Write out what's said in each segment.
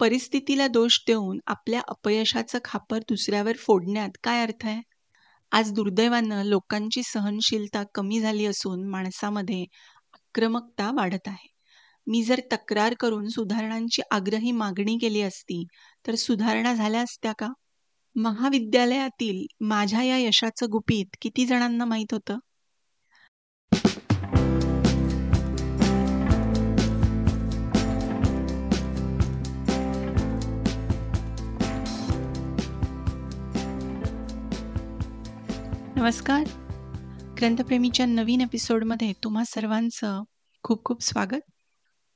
परिस्थितीला दोष देऊन आपल्या अपयशाचं खापर दुसऱ्यावर फोडण्यात काय अर्थ आहे? आज दुर्दैवानं लोकांची सहनशीलता कमी झाली असून माणसामध्ये आक्रमकता वाढत आहे. मी जर तक्रार करून सुधारणांची आग्रही मागणी केली असती तर सुधारणा झाल्या असत्या का? महाविद्यालयातील माझ्या या यशाचं गुपित किती जणांना माहीत होतं? नमस्कार. ग्रंथप्रेमीच्या नवीन एपिसोडमध्ये तुम्हा सर्वांचं खूप खूप स्वागत.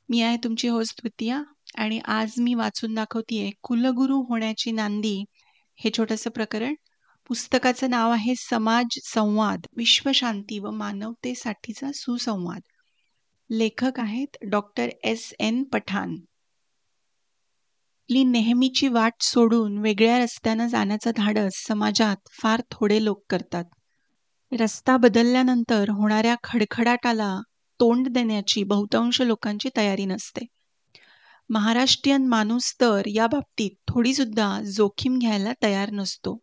मी आहे तुमची होस्ट द्वितीया आणि आज मी वाचून दाखवतीये कुलगुरू होण्याची नांदी हे छोटंसं प्रकरण. पुस्तकाचं नाव आहे समाज संवाद विश्वशांती व मानवतेसाठीचा सुसंवाद. लेखक आहेत डॉक्टर एस एन पठाण. आपली नेहमीची वाट सोडून वेगळ्या रस्त्यानं जाण्याचं धाडस समाजात फार थोडे लोक करतात. रस्ता बदलल्यानंतर होणाऱ्या खडखडाटाला तोंड देण्याची बहुतांश लोकांची तयारी नसते. महाराष्ट्रीयन माणूस तर या बाबतीत थोडीसुद्धा जोखीम घ्यायला तयार नसतो.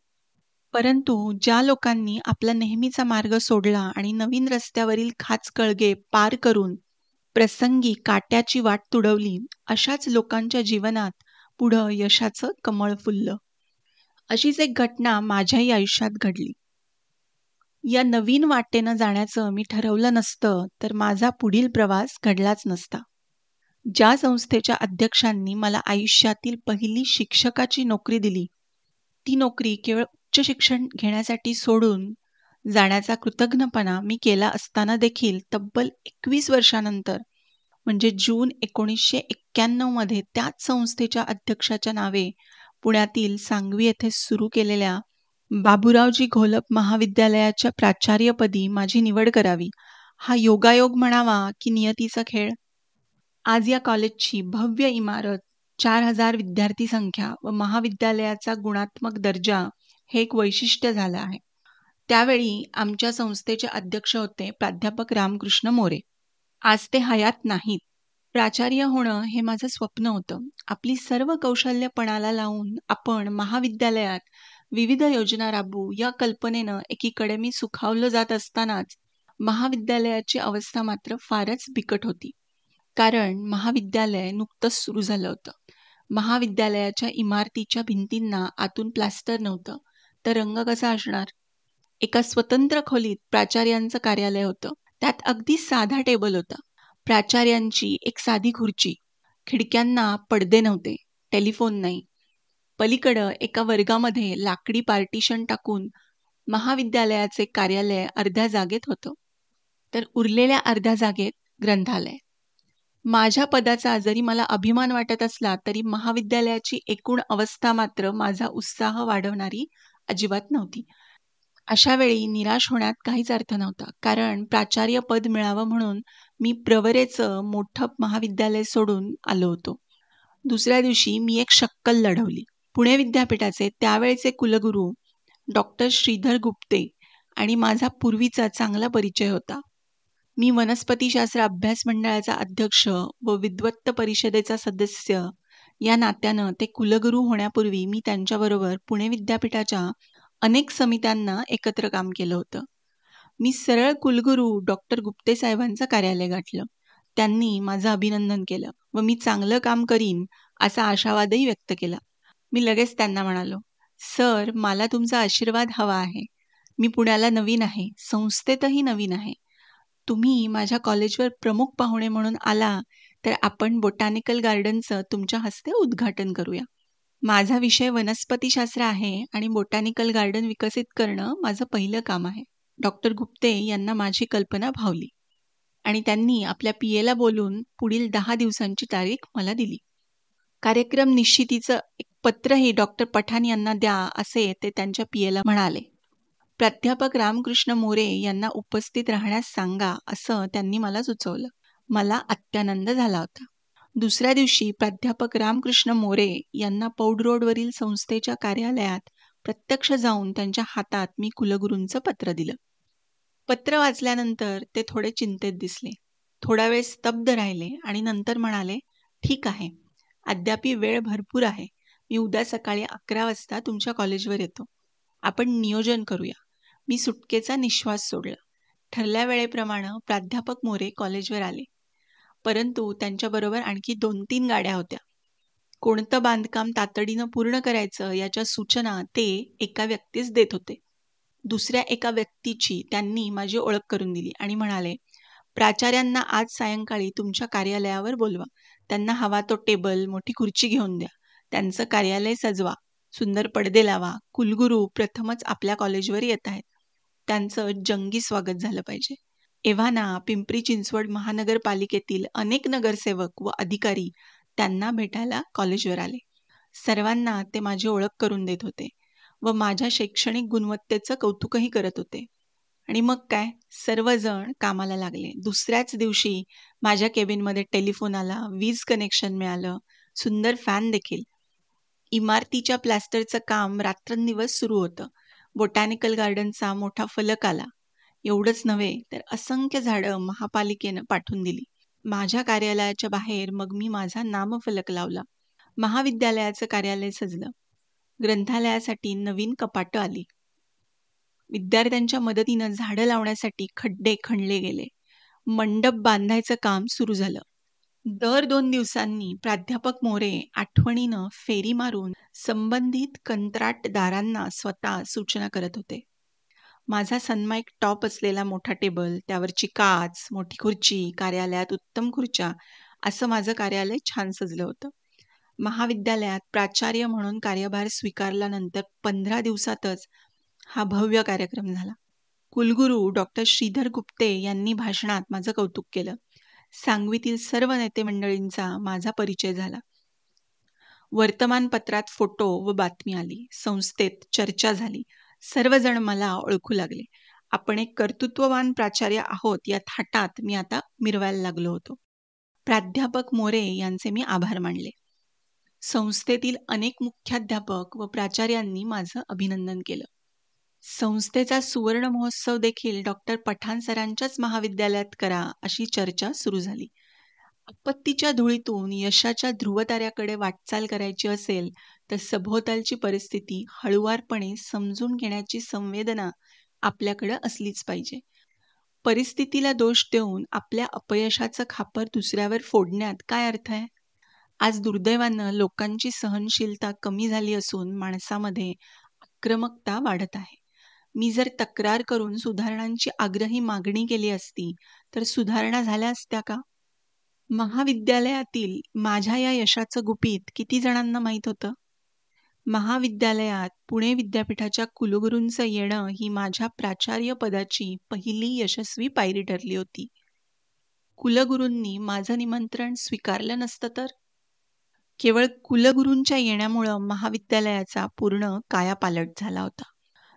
परंतु ज्या लोकांनी आपला नेहमीचा मार्ग सोडला आणि नवीन रस्त्यावरील खाच कळगे पार करून प्रसंगी काट्याची वाट तुडवली अशाच लोकांच्या जीवनात पुढं यशाचं कमळ फुललं. अशीच एक घटना माझ्याही आयुष्यात घडली. या नवीन वाटेनं जाण्याचं मी ठरवलं नसतं तर माझा पुढील प्रवास घडलाच नसता. ज्या संस्थेच्या अध्यक्षांनी मला आयुष्यातील पहिली शिक्षकाची नोकरी दिली ती नोकरी केवळ उच्च शिक्षण घेण्यासाठी सोडून जाण्याचा कृतज्ञपणा मी केला असताना देखील तब्बल एकवीस वर्षानंतर म्हणजे जून एकोणीसशे एक्क्याण्णवमध्ये त्याच संस्थेच्या अध्यक्षाच्या नावे पुण्यातील सांगवी येथे सुरू केलेल्या बाबूरावजी घोलप महाविद्यालयाच्या प्राचार्यपदी माझी निवड करावी. हा योगायोग म्हणावा की नियतीचा खेळ? आज या कॉलेजची भव्य इमारत चार हजार विद्यार्थी संख्या व महाविद्यालयाचा गुणात्मक दर्जा हे एक वैशिष्ट्य झालं आहे. त्यावेळी आमच्या संस्थेचे अध्यक्ष होते प्राध्यापक रामकृष्ण मोरे. आज ते हयात नाहीत. प्राचार्य होणं हे माझं स्वप्न होतं. आपली सर्व कौशल्यपणाला लावून आपण महाविद्यालयात विविध योजना राबवू या कल्पनेनं एकीकडे मी सुखावलं जात असतानाच महाविद्यालयाची अवस्था मात्र फारच बिकट होती. कारण महाविद्यालय नुकतंच सुरू झालं होतं. महाविद्यालयाच्या इमारतीच्या भिंतींना आतून प्लास्टर नव्हतं तर रंग कसा असणार? एका स्वतंत्र खोलीत प्राचार्यांचं कार्यालय होतं. त्यात अगदी साधा टेबल होता. प्राचार्यांची एक साधी खुर्ची. खिडक्यांना पडदे नव्हते. टेलिफोन नाही. पलीकडं एका वर्गामध्ये लाकडी पार्टिशन टाकून महाविद्यालयाचे कार्यालय अर्ध्या जागेत होतं. तर उरलेल्या अर्ध्या जागेत ग्रंथालय. माझ्या पदाचा जरी मला अभिमान वाटत असला तरी महाविद्यालयाची एकूण अवस्था मात्र माझा उत्साह वाढवणारी अजिबात नव्हती. अशा वेळी निराश होण्यात काहीच अर्थ नव्हता. कारण प्राचार्य पद मिळावं म्हणून मी प्रवरेचं मोठं महाविद्यालय सोडून आलो होतो. दुसऱ्या दिवशी मी एक शक्कल लढवली. पुणे विद्यापीठाचे त्यावेळचे कुलगुरू डॉक्टर श्रीधर गुप्ते आणि माझा पूर्वीचा चांगला परिचय होता. मी वनस्पतीशास्त्र अभ्यास मंडळाचा अध्यक्ष व विद्वत्त परिषदेचा सदस्य. या नात्यानं ते कुलगुरू होण्यापूर्वी मी त्यांच्याबरोबर पुणे विद्यापीठाच्या अनेक समित्यांना एकत्र काम केलं होतं. मी सरळ कुलगुरू डॉक्टर गुप्ते साहेबांचं कार्यालय गाठलं. त्यांनी माझं अभिनंदन केलं व मी चांगलं काम करीन असा आशावादही व्यक्त केला. मी लगेच त्यांना म्हणालो सर मला तुमचा आशीर्वाद हवा आहे. मी पुण्याला नवीन आहे. संस्थेतही नवीन आहे. तुम्ही माझ्या कॉलेजवर प्रमुख पाहुणे म्हणून आला तर आपण बोटॅनिकल गार्डनचं तुमच्या हस्ते उद्घाटन करूया. माझा विषय वनस्पतीशास्त्र आहे आणि बोटॅनिकल गार्डन विकसित करणं माझं पहिलं काम आहे. डॉक्टर गुप्ते यांना माझी कल्पना भावली आणि त्यांनी आपल्या पी एला बोलून पुढील दहा दिवसांची तारीख मला दिली. कार्यक्रम निश्चितीचं एक पत्रही डॉक्टर पठाण यांना द्या असे ते त्यांच्या पियेला म्हणाले. प्राध्यापक रामकृष्ण मोरे यांना उपस्थित राहण्यास सांगा असं त्यांनी मला सुचवलं. मला अत्यानंद झाला होता. दुसऱ्या दिवशी प्राध्यापक रामकृष्ण मोरे यांना पौड रोडवरील संस्थेच्या कार्यालयात प्रत्यक्ष जाऊन त्यांच्या हातात मी कुलगुरूंचं पत्र दिलं. पत्र वाचल्यानंतर ते थोडे चिंतेत दिसले. थोडा वेळ स्तब्ध राहिले आणि नंतर म्हणाले ठीक आहे. अद्यापी वेळ भरपूर आहे. मी उद्या सकाळी अकरा वाजता तुमच्या कॉलेजवर येतो. आपण नियोजन करूया. मी सुटकेचा निश्वास सोडला. ठरल्या वेळेप्रमाणे प्राध्यापक मोरे कॉलेजवर आले. परंतु त्यांच्याबरोबर आणखी दोन तीन गाड्या होत्या. कोणतं बांधकाम तातडीनं पूर्ण करायचं याच्या सूचना ते एका व्यक्तीस देत होते. दुसऱ्या एका व्यक्तीची त्यांनी माझी ओळख करून दिली आणि म्हणाले प्राचार्यांना आज सायंकाळी तुमच्या कार्यालयावर बोलवा. त्यांना हवा तो टेबल मोठी खुर्ची घेऊन द्या. त्यांचं कार्यालय सजवा सुंदर पडदे लावा कुलगुरू प्रथमच आपल्या कॉलेजवर येत आहेत. त्यांचं जंगी स्वागत झालं पाहिजे. एव्हाना पिंपरी चिंचवड महानगरपालिकेतील अनेक नगरसेवक व अधिकारी त्यांना भेटायला कॉलेजवर आले. सर्वांना ते माझी ओळख करून देत होते व माझ्या शैक्षणिक गुणवत्तेचं कौतुकही करत होते. आणि मग काय? सर्वजण कामाला लागले. दुसऱ्याच दिवशी माझ्या केबिनमध्ये टेलिफोन आला वीज कनेक्शन मिळालं सुंदर फॅन देखील. इमारतीच्या प्लॅस्टरचं काम रात्रंदिवस सुरू होतं. बोटॅनिकल गार्डनचा मोठा फलक आला. एवढंच नव्हे तर असंख्य झाडं महापालिकेनं पाठवून दिली. माझ्या कार्यालयाच्या बाहेर मग मी माझा नामफलक लावला. महाविद्यालयाचं कार्यालय सजलं. ग्रंथालयासाठी नवीन कपाटं आली. विद्यार्थ्यांच्या मदतीनं झाडं लावण्यासाठी खड्डे खणले गेले. मंडप बांधायचं काम सुरू झालं. दर दोन दिवसांनी प्राध्यापक मोरे आठवणीनं फेरी मारून संबंधित कंत्राटदारांना स्वतः सूचना करत होते. माझा सन्माईक टॉप असलेला मोठा टेबल त्यावरची काच मोठी खुर्ची कार्यालयात उत्तम खुर्च्या असं माझं कार्यालय छान सजलं होतं. महाविद्यालयात प्राचार्य म्हणून कार्यभार स्वीकारल्यानंतर पंधरा दिवसातच हा भव्य कार्यक्रम झाला. कुलगुरू डॉक्टर श्रीधर गुप्ते यांनी भाषणात माझं कौतुक केलं. सांगवीतील सर्व नेते मंडळींचा माझा परिचय झाला. वर्तमानपत्रात फोटो व बातमी आली. संस्थेत चर्चा झाली. सर्वजण मला ओळखू लागले. आपण एक कर्तृत्ववान प्राचार्य आहोत या थाटात मी आता मिरवायला लागलो होतो. प्राध्यापक मोरे यांचे मी आभार मानले. संस्थेतील अनेक मुख्याध्यापक व प्राचार्यांनी माझं अभिनंदन केलं. संस्थेचा सुवर्ण महोत्सव देखील डॉक्टर पठाण सरांच्याच महाविद्यालयात करा अशी चर्चा सुरू झाली. आपत्तीच्या धुळीतून यशाच्या ध्रुवताऱ्याकडे वाटचाल करायची असेल तर सभोवतालची परिस्थिती हळुवारपणे समजून घेण्याची संवेदना आपल्याकडे असलीच पाहिजे. परिस्थितीला दोष देऊन आपल्या अपयशाचं खापर दुसऱ्यावर फोडण्यात काय अर्थ आहे? आज दुर्दैवानं लोकांची सहनशीलता कमी झाली असून माणसामध्ये आक्रमकता वाढत आहे. मी जर तक्रार करून सुधारणांची आग्रही मागणी केली असती तर सुधारणा झाल्या असत्या का? महाविद्यालयातील माझ्या या यशाचं गुपित किती जणांना माहीत होतं? महाविद्यालयात पुणे विद्यापीठाच्या कुलगुरूंचं येणं ही माझ्या प्राचार्य पदाची पहिली यशस्वी पायरी ठरली होती. कुलगुरूंनी माझं निमंत्रण स्वीकारलं नसतं तर? केवळ कुलगुरूंच्या येण्यामुळं महाविद्यालयाचा पूर्ण कायापालट झाला होता.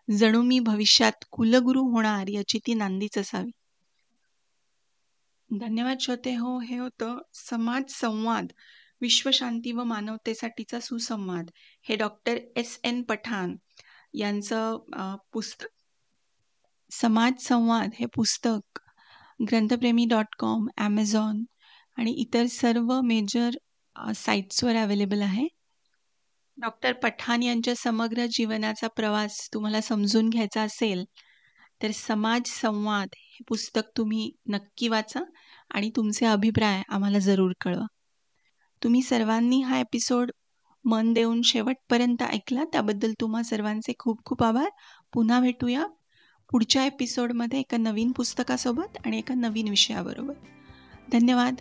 जणू मी भविष्यात कुलगुरू होणार याची ती नांदीच असावी. धन्यवाद श्रोते हो हे होतं समाज संवाद विश्वशांती व मानवतेसाठीचा सुसंवाद. हे डॉक्टर एस एन पठाण यांचं पुस्तक समाज संवाद हे पुस्तक ग्रंथप्रेमी डॉट कॉम ॲमेझॉन आणि इतर सर्व मेजर साईट्सवर अवेलेबल आहे. डॉक्टर पठाण यांच्या समग्र जीवनाचा प्रवास तुम्हाला समजून घ्यायचा असेल तर समाज संवाद हे पुस्तक तुम्ही नक्की वाचा आणि तुमचे अभिप्राय आम्हाला जरूर कळवा. तुम्ही सर्वांनी हा एपिसोड मन देऊन शेवटपर्यंत ऐकला त्याबद्दल तुम्हा सर्वांचे खूप खूप आभार. पुन्हा भेटूया पुढच्या एपिसोडमध्ये एका नवीन पुस्तकासोबत आणि एका नवीन विषयाबरोबर. धन्यवाद.